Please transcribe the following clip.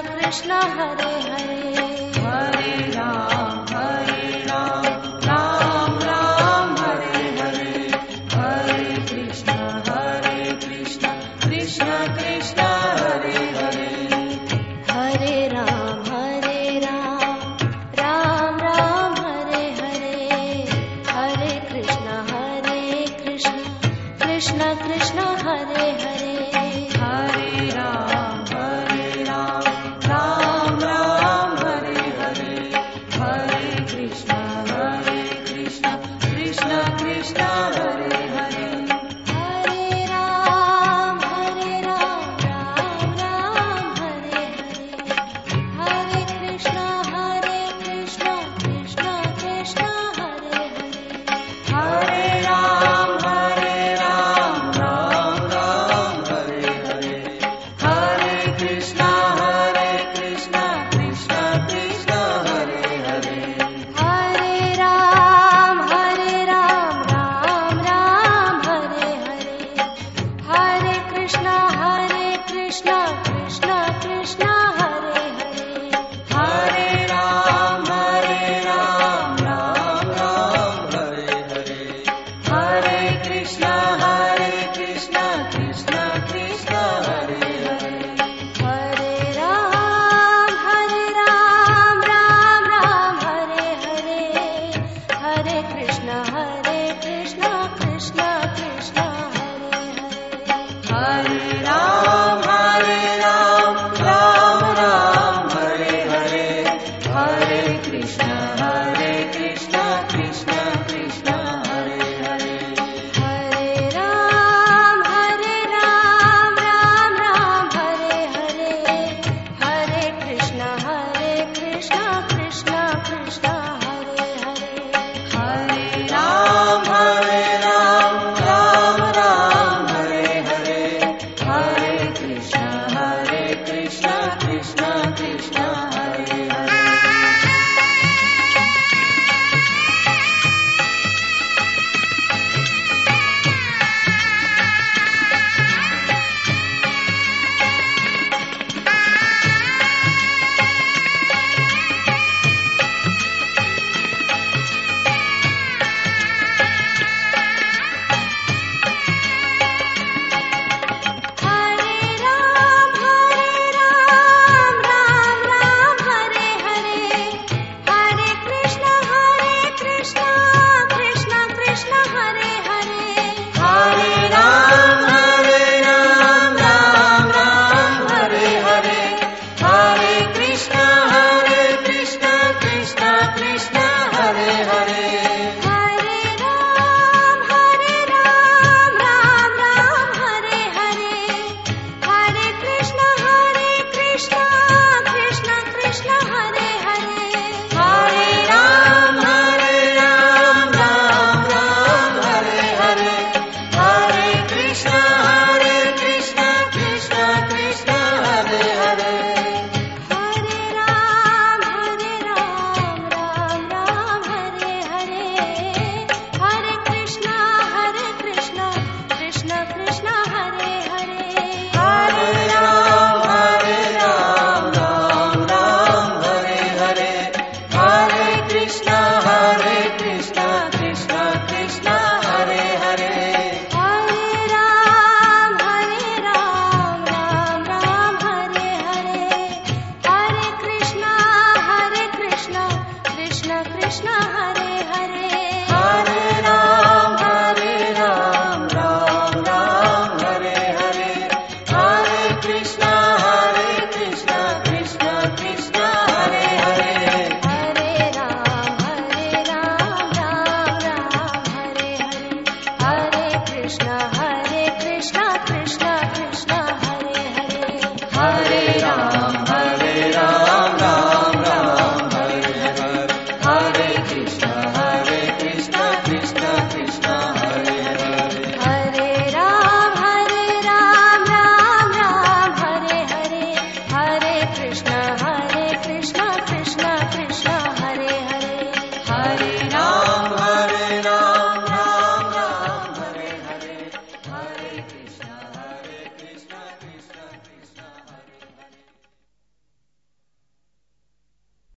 Krishna Hare Hare. Hare Ram